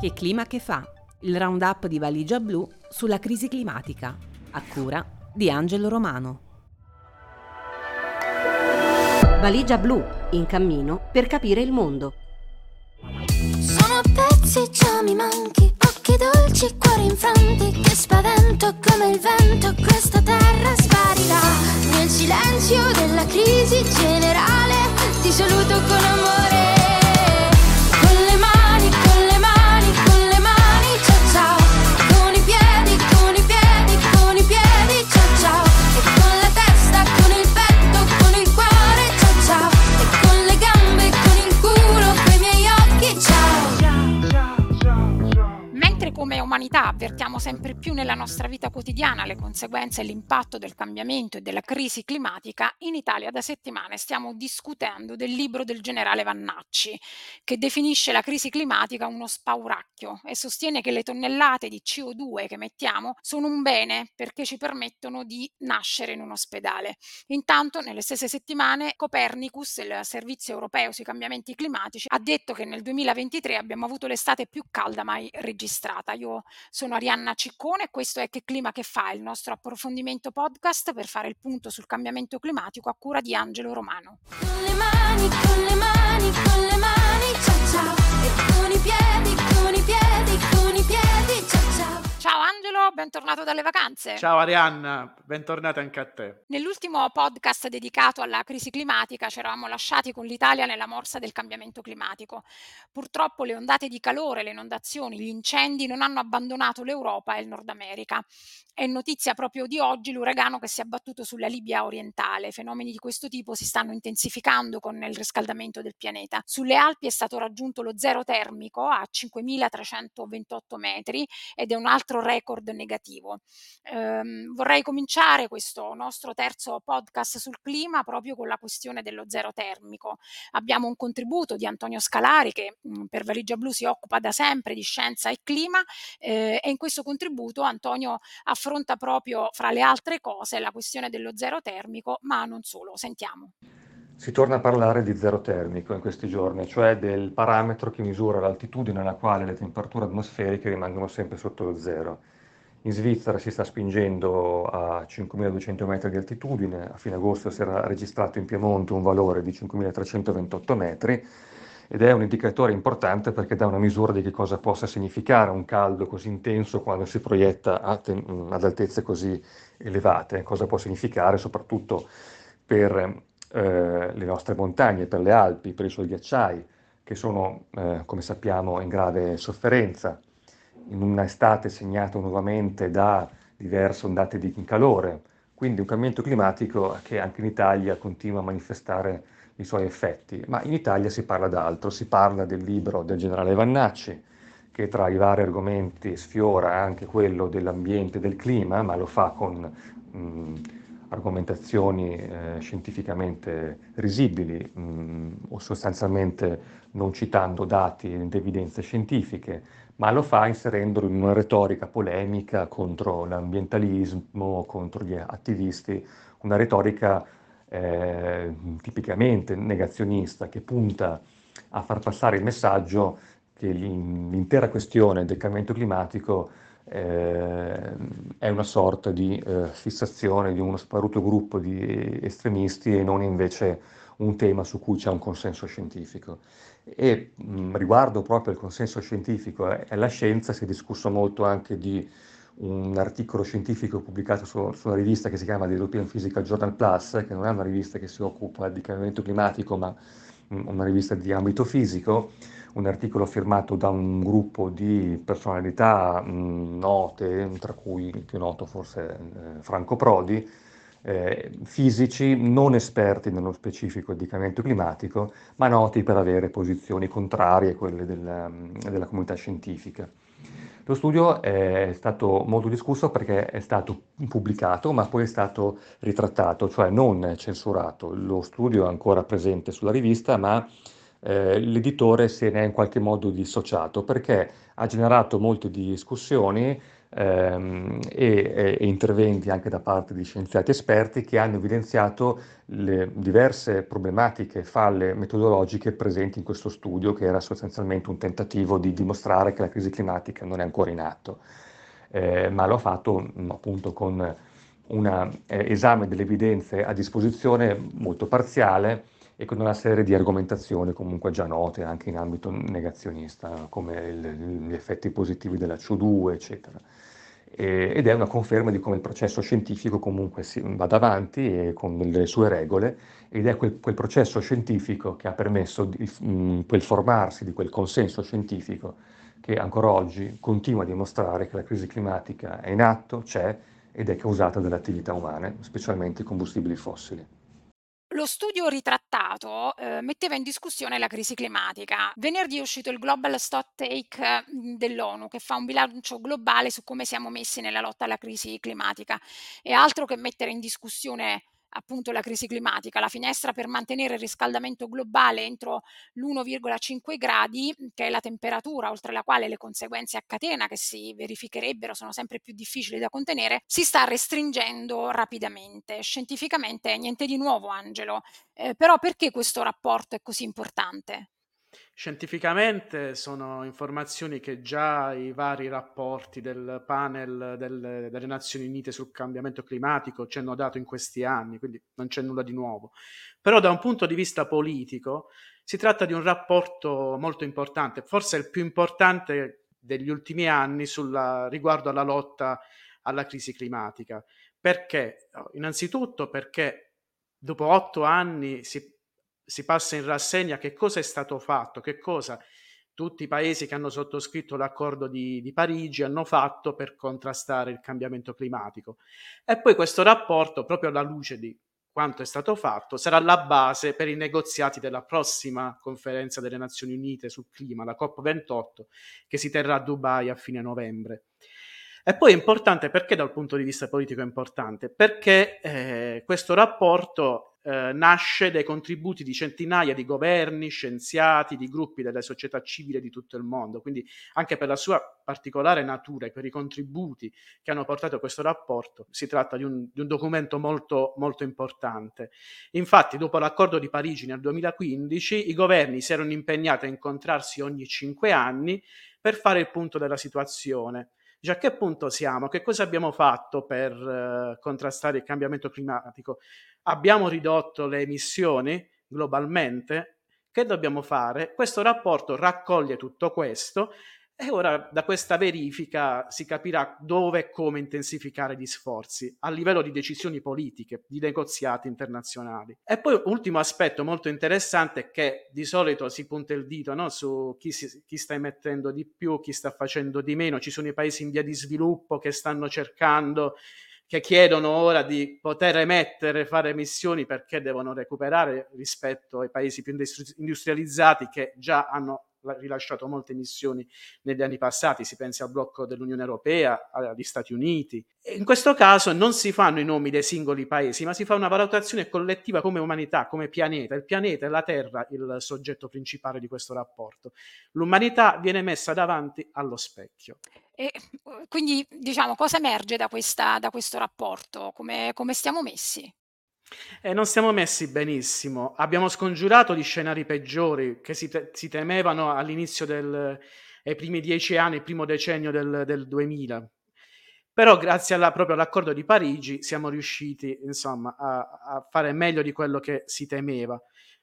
Che clima che fa? Il roundup di Valigia Blu sulla crisi climatica, a cura di Angelo Romano. Valigia Blu, in cammino per capire il mondo. Sono pezzi, già mi manchi, occhi dolci, cuori infranti, che spavento come il vento, questa terra sparirà. Nel silenzio della crisi generale, ti saluto con amore. Come umanità avvertiamo sempre più nella nostra vita quotidiana le conseguenze e l'impatto del cambiamento e della crisi climatica, in Italia da settimane stiamo discutendo del libro del generale Vannacci, che definisce la crisi climatica uno spauracchio e sostiene che le tonnellate di CO2 che emettiamo sono un bene perché ci permettono di nascere in un ospedale. Intanto, nelle stesse settimane, Copernicus, il servizio europeo sui cambiamenti climatici, ha detto che nel 2023 abbiamo avuto l'estate più calda mai registrata. Io sono Arianna Ciccone e questo è Che Clima che fa, il nostro approfondimento podcast per fare il punto sul cambiamento climatico a cura di Angelo Romano. Con le mani, con le mani, con le mani, ciao ciao. E con i piedi, Bentornato dalle vacanze. Ciao Arianna, bentornata anche a te. Nell'ultimo podcast dedicato alla crisi climatica ci eravamo lasciati con l'Italia nella morsa del cambiamento climatico. Purtroppo le ondate di calore, le inondazioni, gli incendi non hanno abbandonato l'Europa e il Nord America. È notizia proprio di oggi l'uragano che si è abbattuto sulla Libia orientale. Fenomeni di questo tipo si stanno intensificando con il riscaldamento del pianeta. Sulle Alpi è stato raggiunto lo zero termico a 5.328 metri ed è un altro record negativo. Ehm, vorrei cominciare questo nostro terzo podcast sul clima proprio con la questione dello zero termico. Abbiamo un contributo di Antonio Scalari che mh, per Valigia Blu si occupa da sempre di scienza e clima eh, e in questo contributo Antonio affronta proprio fra le altre cose la questione dello zero termico, ma non solo. Sentiamo. Si torna a parlare di zero termico in questi giorni, cioè del parametro che misura l'altitudine alla quale le temperature atmosferiche rimangono sempre sotto lo zero. In Svizzera si sta spingendo a 5.200 metri di altitudine, a fine agosto si era registrato in Piemonte un valore di 5.328 metri ed è un indicatore importante perché dà una misura di che cosa possa significare un caldo così intenso quando si proietta ad altezze così elevate, cosa può significare soprattutto per eh, le nostre montagne, per le Alpi, per i suoi ghiacciai, che sono, eh, come sappiamo, in grave sofferenza, in un'estate segnata nuovamente da diverse ondate di calore, quindi un cambiamento climatico che anche in Italia continua a manifestare i suoi effetti, ma in Italia si parla d'altro, si parla del libro del generale Vannacci, che tra i vari argomenti sfiora anche quello dell'ambiente e del clima, ma lo fa con mh, argomentazioni eh, scientificamente risibili mh, o sostanzialmente non citando dati ed evidenze scientifiche, ma lo fa inserendolo in una retorica polemica contro l'ambientalismo, contro gli attivisti, una retorica eh, tipicamente negazionista che punta a far passare il messaggio che l'intera questione del cambiamento climatico eh, è una sorta di eh, fissazione di uno sparuto gruppo di estremisti e non invece un tema su cui c'è un consenso scientifico. E mh, riguardo proprio il consenso scientifico e la scienza si è discusso molto anche di un articolo scientifico pubblicato su, su, una rivista che si chiama The European Physical Journal Plus, che non è una rivista che si occupa di cambiamento climatico, ma una rivista di ambito fisico, un articolo firmato da un gruppo di personalità mh, note, tra cui il più noto forse eh, Franco Prodi, eh, fisici non esperti nello specifico di cambiamento climatico, ma noti per avere posizioni contrarie a quelle della, della comunità scientifica. Lo studio è stato molto discusso perché è stato pubblicato, ma poi è stato ritrattato, cioè non censurato. Lo studio è ancora presente sulla rivista, ma eh, l'editore se ne è in qualche modo dissociato perché ha generato molte discussioni ehm, e, e, interventi anche da parte di scienziati esperti che hanno evidenziato le diverse problematiche, falle metodologiche presenti in questo studio, che era sostanzialmente un tentativo di dimostrare che la crisi climatica non è ancora in atto, eh, ma lo ha fatto appunto con un eh, esame delle evidenze a disposizione molto parziale e con una serie di argomentazioni comunque già note anche in ambito negazionista, come il, gli effetti positivi della CO2, eccetera. E, ed è una conferma di come il processo scientifico comunque vada avanti con le sue regole ed è quel, quel processo scientifico che ha permesso di, mh, quel formarsi di quel consenso scientifico che ancora oggi continua a dimostrare che la crisi climatica è in atto, c'è ed è causata dalle attività umane, specialmente i combustibili fossili. Lo studio ritrattato eh, metteva in discussione la crisi climatica. Venerdì è uscito il Global Stocktake dell'ONU che fa un bilancio globale su come siamo messi nella lotta alla crisi climatica. E altro che mettere in discussione appunto la crisi climatica, la finestra per mantenere il riscaldamento globale entro l'1,5 gradi, che è la temperatura oltre la quale le conseguenze a catena che si verificherebbero sono sempre più difficili da contenere, si sta restringendo rapidamente. Scientificamente niente di nuovo, Angelo. Eh, però perché questo rapporto è così importante? Scientificamente sono informazioni che già i vari rapporti del panel del, delle Nazioni Unite sul cambiamento climatico ci hanno dato in questi anni, quindi non c'è nulla di nuovo. Però da un punto di vista politico si tratta di un rapporto molto importante, forse il più importante degli ultimi anni sulla, riguardo alla lotta alla crisi climatica. Perché? Innanzitutto perché dopo otto anni si si passa in rassegna che cosa è stato fatto, che cosa tutti i paesi che hanno sottoscritto l'accordo di, di, Parigi hanno fatto per contrastare il cambiamento climatico. E poi questo rapporto, proprio alla luce di quanto è stato fatto, sarà la base per i negoziati della prossima conferenza delle Nazioni Unite sul clima, la COP28, che si terrà a Dubai a fine novembre. E poi è importante perché dal punto di vista politico è importante? Perché eh, questo rapporto eh, nasce dai contributi di centinaia di governi, scienziati, di gruppi della società civile di tutto il mondo. Quindi anche per la sua particolare natura e per i contributi che hanno portato a questo rapporto, si tratta di un, di un documento molto, molto importante. Infatti, dopo l'accordo di Parigi nel 2015, i governi si erano impegnati a incontrarsi ogni cinque anni per fare il punto della situazione Dice, a che punto siamo? Che cosa abbiamo fatto per eh, contrastare il cambiamento climatico? Abbiamo ridotto le emissioni globalmente? Che dobbiamo fare? Questo rapporto raccoglie tutto questo e ora da questa verifica si capirà dove e come intensificare gli sforzi a livello di decisioni politiche, di negoziati internazionali. E poi ultimo aspetto molto interessante è che di solito si punta il dito no, su chi, si, chi sta emettendo di più, chi sta facendo di meno. Ci sono i paesi in via di sviluppo che stanno cercando che chiedono ora di poter emettere, fare emissioni perché devono recuperare rispetto ai paesi più industrializzati che già hanno rilasciato molte missioni negli anni passati, si pensi al blocco dell'Unione Europea, agli Stati Uniti. In questo caso non si fanno i nomi dei singoli paesi, ma si fa una valutazione collettiva come umanità, come pianeta. Il pianeta è la Terra il soggetto principale di questo rapporto. L'umanità viene messa davanti allo specchio. E quindi, diciamo, cosa emerge da, questa, da questo rapporto? Come, come stiamo messi? Eh, non siamo messi benissimo. Abbiamo scongiurato gli scenari peggiori che si, te- si temevano all'inizio del, ai primi dieci anni, il primo decennio del, del 2000. Però grazie alla, proprio all'accordo di Parigi siamo riusciti insomma, a, a fare meglio di quello che si temeva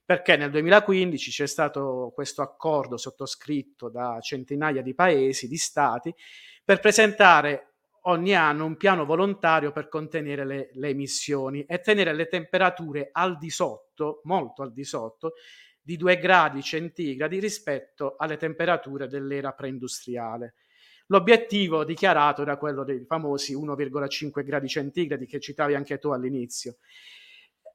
perché nel 2015 c'è stato questo accordo sottoscritto da centinaia di paesi, di stati, per presentare ogni anno un piano volontario per contenere le, le emissioni e tenere le temperature al di sotto, molto al di sotto, di 2 gradi centigradi rispetto alle temperature dell'era preindustriale. L'obiettivo dichiarato era quello dei famosi 1,5 gradi centigradi che citavi anche tu all'inizio.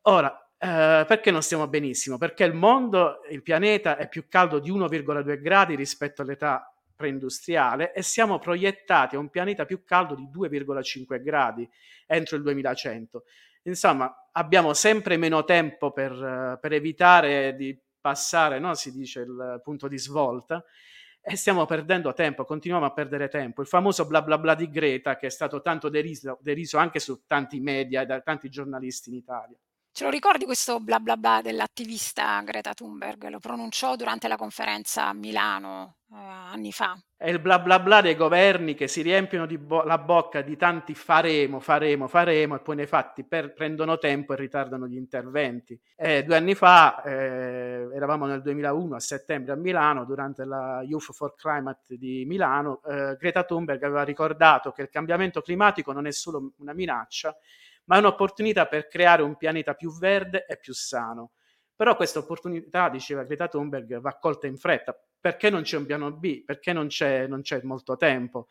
Ora, eh, perché non stiamo benissimo? Perché il mondo, il pianeta è più caldo di 1,2 gradi rispetto all'età preindustriale e siamo proiettati a un pianeta più caldo di 2,5 gradi entro il 2100. Insomma, abbiamo sempre meno tempo per, per evitare di passare, no? si dice, il punto di svolta e stiamo perdendo tempo, continuiamo a perdere tempo. Il famoso bla bla bla di Greta che è stato tanto deriso, deriso anche su tanti media e da tanti giornalisti in Italia. Ce lo ricordi questo bla bla bla dell'attivista Greta Thunberg? Lo pronunciò durante la conferenza a Milano eh, anni fa. È il bla bla bla dei governi che si riempiono bo- la bocca di tanti faremo, faremo, faremo e poi nei fatti per- prendono tempo e ritardano gli interventi. Eh, due anni fa, eh, eravamo nel 2001 a settembre a Milano, durante la Youth for Climate di Milano, eh, Greta Thunberg aveva ricordato che il cambiamento climatico non è solo una minaccia, ma è un'opportunità per creare un pianeta più verde e più sano. Però questa opportunità, diceva Greta Thunberg, va colta in fretta. Perché non c'è un piano B? Perché non c'è, non c'è molto tempo?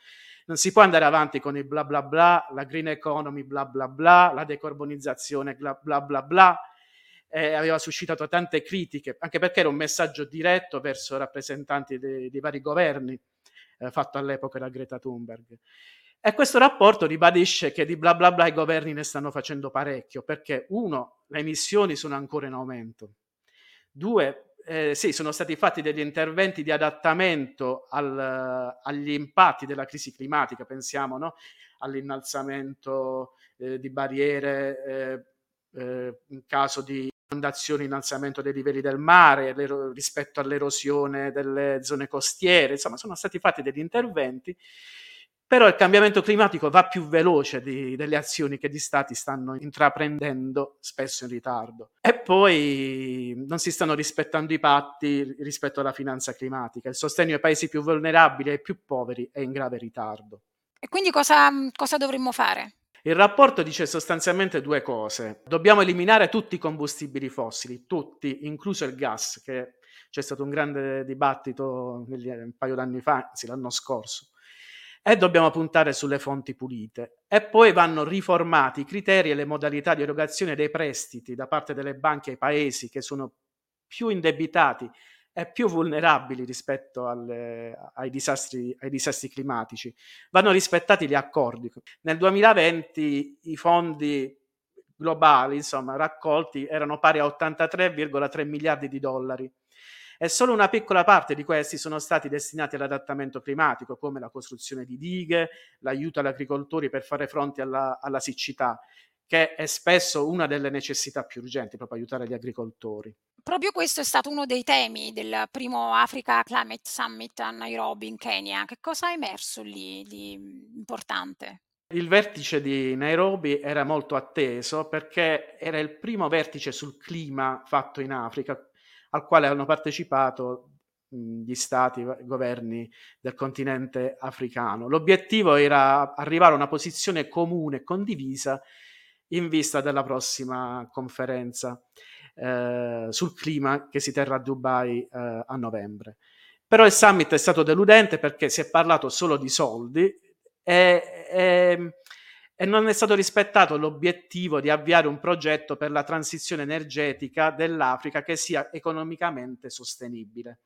Non si può andare avanti con il bla bla bla, la green economy bla bla bla, la decarbonizzazione bla bla bla bla. Eh, aveva suscitato tante critiche, anche perché era un messaggio diretto verso rappresentanti dei, dei vari governi, eh, fatto all'epoca da Greta Thunberg. E questo rapporto ribadisce che di bla bla bla i governi ne stanno facendo parecchio, perché uno, le emissioni sono ancora in aumento. Due, eh, sì, sono stati fatti degli interventi di adattamento al, agli impatti della crisi climatica, pensiamo no? all'innalzamento eh, di barriere eh, eh in caso di inondazioni, innalzamento dei livelli del mare rispetto all'erosione delle zone costiere, insomma sono stati fatti degli interventi però il cambiamento climatico va più veloce di, delle azioni che gli stati stanno intraprendendo, spesso in ritardo. E poi non si stanno rispettando i patti rispetto alla finanza climatica. Il sostegno ai paesi più vulnerabili e ai più poveri è in grave ritardo. E quindi cosa, cosa dovremmo fare? Il rapporto dice sostanzialmente due cose. Dobbiamo eliminare tutti i combustibili fossili, tutti, incluso il gas, che c'è stato un grande dibattito un paio d'anni fa, anzi l'anno scorso e dobbiamo puntare sulle fonti pulite. E poi vanno riformati i criteri e le modalità di erogazione dei prestiti da parte delle banche ai paesi che sono più indebitati e più vulnerabili rispetto alle, ai, disastri, ai disastri climatici. Vanno rispettati gli accordi. Nel 2020 i fondi globali, insomma, raccolti erano pari a 83,3 miliardi di dollari e solo una piccola parte di questi sono stati destinati all'adattamento climatico, come la costruzione di dighe, l'aiuto agli agricoltori per fare fronte alla, alla siccità, che è spesso una delle necessità più urgenti, proprio aiutare gli agricoltori. Proprio questo è stato uno dei temi del primo Africa Climate Summit a Nairobi in Kenya. Che cosa è emerso lì di importante? Il vertice di Nairobi era molto atteso perché era il primo vertice sul clima fatto in Africa, al quale hanno partecipato gli stati, i governi del continente africano. L'obiettivo era arrivare a una posizione comune e condivisa in vista della prossima conferenza eh, sul clima che si terrà a Dubai eh, a novembre. Però il summit è stato deludente perché si è parlato solo di soldi e, e e non è stato rispettato l'obiettivo di avviare un progetto per la transizione energetica dell'Africa che sia economicamente sostenibile.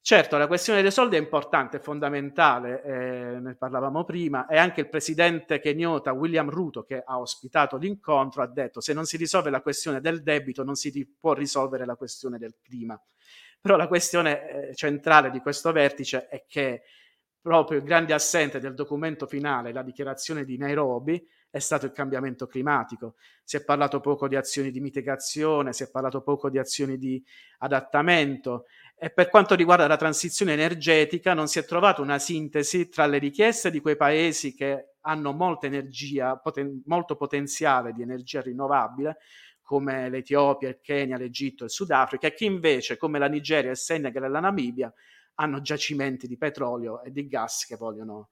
Certo, la questione dei soldi è importante, è fondamentale, eh, ne parlavamo prima, e anche il presidente kenyota William Ruto, che ha ospitato l'incontro, ha detto se non si risolve la questione del debito non si può risolvere la questione del clima. Però la questione eh, centrale di questo vertice è che proprio il grande assente del documento finale, la dichiarazione di Nairobi, è stato il cambiamento climatico. Si è parlato poco di azioni di mitigazione, si è parlato poco di azioni di adattamento e per quanto riguarda la transizione energetica non si è trovata una sintesi tra le richieste di quei paesi che hanno molta energia, poten- molto potenziale di energia rinnovabile, come l'Etiopia, il Kenya, l'Egitto, il Sudafrica, e chi invece, come la Nigeria, il Senegal e la Namibia, hanno giacimenti di petrolio e di gas che vogliono,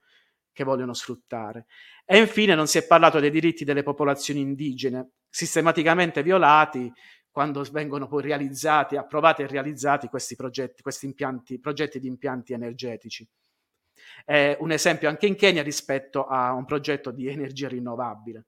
che vogliono sfruttare. E infine non si è parlato dei diritti delle popolazioni indigene, sistematicamente violati quando vengono poi realizzati, approvati e realizzati questi progetti, questi impianti, progetti di impianti energetici. È un esempio anche in Kenya rispetto a un progetto di energia rinnovabile.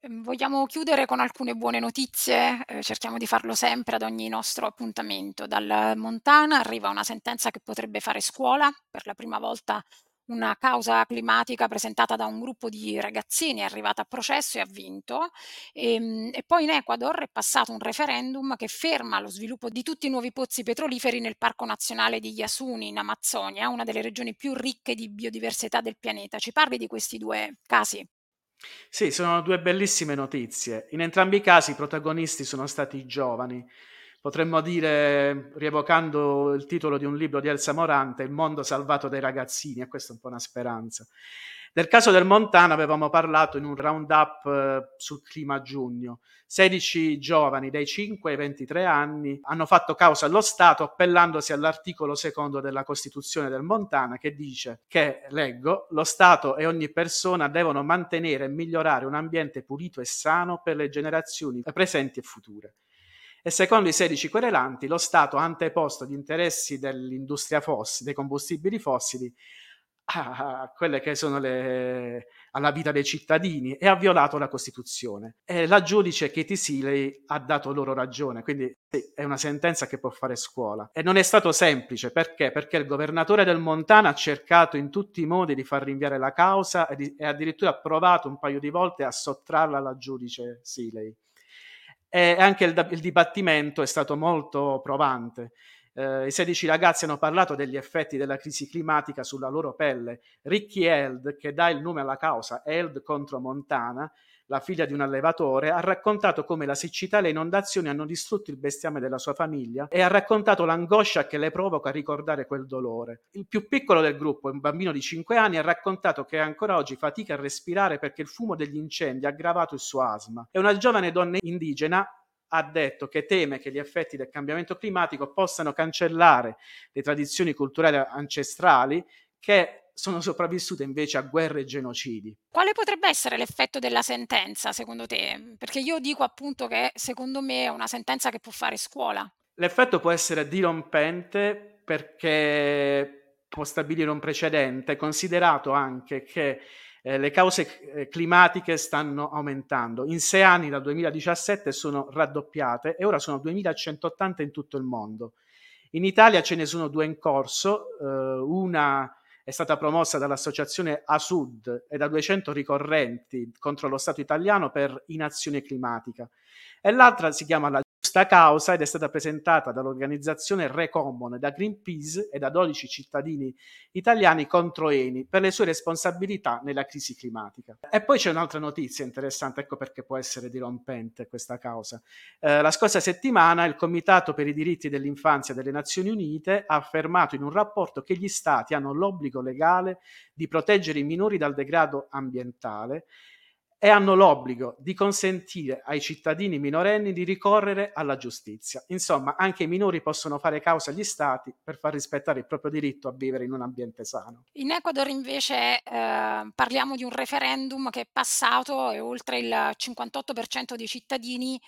Ehm, vogliamo chiudere con alcune buone notizie, eh, cerchiamo di farlo sempre ad ogni nostro appuntamento. Dal Montana arriva una sentenza che potrebbe fare scuola, per la prima volta una causa climatica presentata da un gruppo di ragazzini, è arrivata a processo e ha vinto. Ehm, e poi in Ecuador è passato un referendum che ferma lo sviluppo di tutti i nuovi pozzi petroliferi nel Parco Nazionale di Yasuni in Amazzonia, una delle regioni più ricche di biodiversità del pianeta. Ci parli di questi due casi? Sì, sono due bellissime notizie. In entrambi i casi i protagonisti sono stati giovani. Potremmo dire, rievocando il titolo di un libro di Elsa Morante, Il mondo salvato dai ragazzini, e questa è un po' una speranza. Nel caso del Montana avevamo parlato in un roundup eh, sul clima a giugno. 16 giovani dai 5 ai 23 anni hanno fatto causa allo Stato appellandosi all'articolo secondo della Costituzione del Montana che dice che, leggo, lo Stato e ogni persona devono mantenere e migliorare un ambiente pulito e sano per le generazioni presenti e future. E secondo i 16 querelanti, lo Stato ha anteposto gli interessi dell'industria fossile, dei combustibili fossili, a quelle che sono le, alla vita dei cittadini e ha violato la Costituzione. E la giudice Katie Seeley ha dato loro ragione, quindi sì, è una sentenza che può fare scuola. E non è stato semplice, perché? Perché il governatore del Montana ha cercato in tutti i modi di far rinviare la causa e, di, e addirittura ha provato un paio di volte a sottrarla alla giudice Seeley. E anche il, il dibattimento è stato molto provante eh, I 16 ragazzi hanno parlato degli effetti della crisi climatica sulla loro pelle. Ricky Eld, che dà il nome alla causa, Eld contro Montana, la figlia di un allevatore, ha raccontato come la siccità e le inondazioni hanno distrutto il bestiame della sua famiglia e ha raccontato l'angoscia che le provoca ricordare quel dolore. Il più piccolo del gruppo, un bambino di 5 anni, ha raccontato che ancora oggi fatica a respirare perché il fumo degli incendi ha aggravato il suo asma. E una giovane donna indigena ha detto che teme che gli effetti del cambiamento climatico possano cancellare le tradizioni culturali ancestrali che sono sopravvissute invece a guerre e genocidi. Quale potrebbe essere l'effetto della sentenza secondo te? Perché io dico appunto che secondo me è una sentenza che può fare scuola. L'effetto può essere dirompente perché può stabilire un precedente, considerato anche che eh, le cause eh, climatiche stanno aumentando. In sei anni, dal 2017, sono raddoppiate e ora sono 2180 in tutto il mondo. In Italia ce ne sono due in corso, eh, una è stata promossa dall'associazione ASUD e da 200 ricorrenti contro lo Stato italiano per inazione climatica e l'altra si chiama la giusta causa ed è stata presentata dall'organizzazione Recommon, da Greenpeace e da 12 cittadini italiani contro Eni per le sue responsabilità nella crisi climatica. E poi c'è un'altra notizia interessante, ecco perché può essere dirompente questa causa. Eh, la scorsa settimana il Comitato per i diritti dell'infanzia delle Nazioni Unite ha affermato in un rapporto che gli Stati hanno l'obbligo legale di proteggere i minori dal degrado ambientale e hanno l'obbligo di consentire ai cittadini minorenni di ricorrere alla giustizia. Insomma, anche i minori possono fare causa agli stati per far rispettare il proprio diritto a vivere in un ambiente sano. In Ecuador invece eh, parliamo di un referendum che è passato e oltre il 58% dei cittadini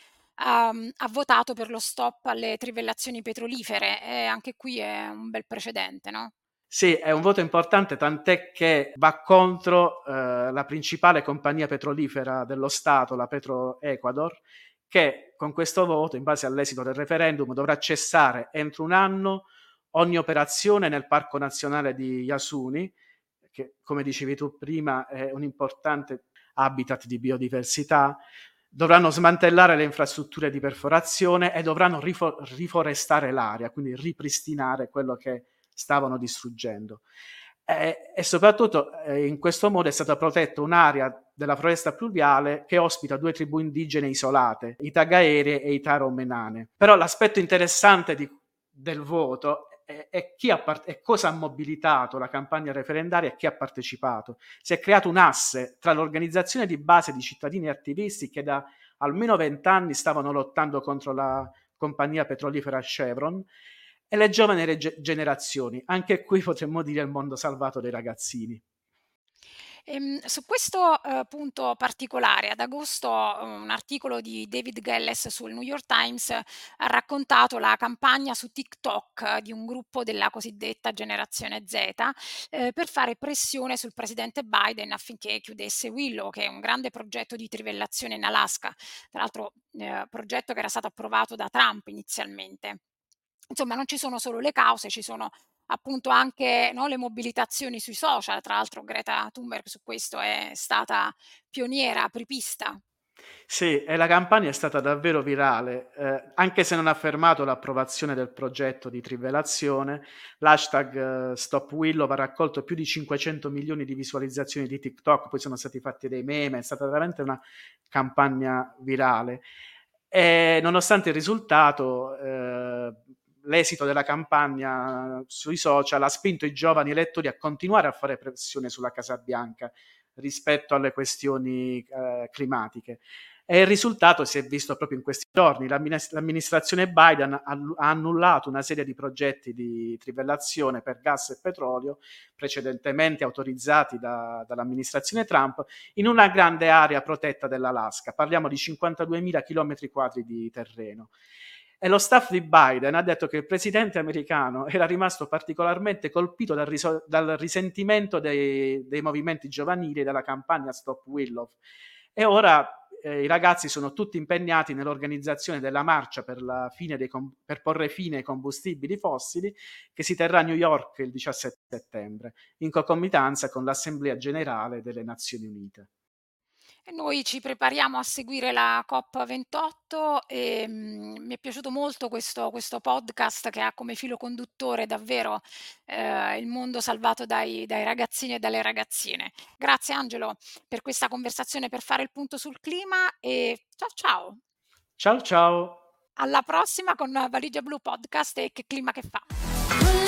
um, ha votato per lo stop alle trivellazioni petrolifere e anche qui è un bel precedente, no? Sì, è un voto importante, tant'è che va contro eh, la principale compagnia petrolifera dello Stato, la Petro Ecuador, che con questo voto, in base all'esito del referendum, dovrà cessare entro un anno ogni operazione nel Parco Nazionale di Yasuni, che come dicevi tu prima è un importante habitat di biodiversità, dovranno smantellare le infrastrutture di perforazione e dovranno rifo- riforestare l'area, quindi ripristinare quello che stavano distruggendo. E, e soprattutto eh, in questo modo è stata protetta un'area della foresta pluviale che ospita due tribù indigene isolate, i Tagaere e i Taromenane. Però l'aspetto interessante di, del voto è, è, part- è, cosa ha mobilitato la campagna referendaria e chi ha partecipato. Si è creato un asse tra l'organizzazione di base di cittadini e attivisti che da almeno vent'anni stavano lottando contro la compagnia petrolifera Chevron e le giovani reg- generazioni. Anche qui potremmo dire il mondo salvato dei ragazzini. Ehm, su questo eh, punto particolare, ad agosto un articolo di David Gelles sul New York Times ha raccontato la campagna su TikTok di un gruppo della cosiddetta generazione Z eh, per fare pressione sul presidente Biden affinché chiudesse Willow, che è un grande progetto di trivellazione in Alaska, tra l'altro eh, progetto che era stato approvato da Trump inizialmente. Insomma, non ci sono solo le cause, ci sono appunto anche no, le mobilitazioni sui social, tra l'altro Greta Thunberg su questo è stata pioniera, apripista. Sì, e la campagna è stata davvero virale, eh, anche se non ha fermato l'approvazione del progetto di trivelazione, l'hashtag eh, Stop Willow ha raccolto più di 500 milioni di visualizzazioni di TikTok, poi sono stati fatti dei meme, è stata veramente una campagna virale. E nonostante il risultato, eh, l'esito della campagna sui social ha spinto i giovani elettori a continuare a fare pressione sulla Casa Bianca rispetto alle questioni eh, climatiche. E il risultato si è visto proprio in questi giorni. L'amministrazione Biden ha annullato una serie di progetti di trivellazione per gas e petrolio precedentemente autorizzati da, dall'amministrazione Trump in una grande area protetta dell'Alaska. Parliamo di 52.000 km quadri di terreno. E lo staff di Biden ha detto che il presidente americano era rimasto particolarmente colpito dal, riso- dal risentimento dei, dei movimenti giovanili della campagna Stop Willow. E ora eh, i ragazzi sono tutti impegnati nell'organizzazione della marcia per, com- per, porre fine ai combustibili fossili che si terrà a New York il 17 settembre, in concomitanza con l'Assemblea generale delle Nazioni Unite. E noi ci prepariamo a seguire la COP28 e mh, mm, mi è piaciuto molto questo, questo, podcast che ha come filo conduttore davvero eh, il mondo salvato dai, dai, ragazzini e dalle ragazzine. Grazie Angelo per questa conversazione per fare il punto sul clima e ciao ciao. Ciao ciao. Alla prossima con Valigia Blu Podcast e che clima che fa.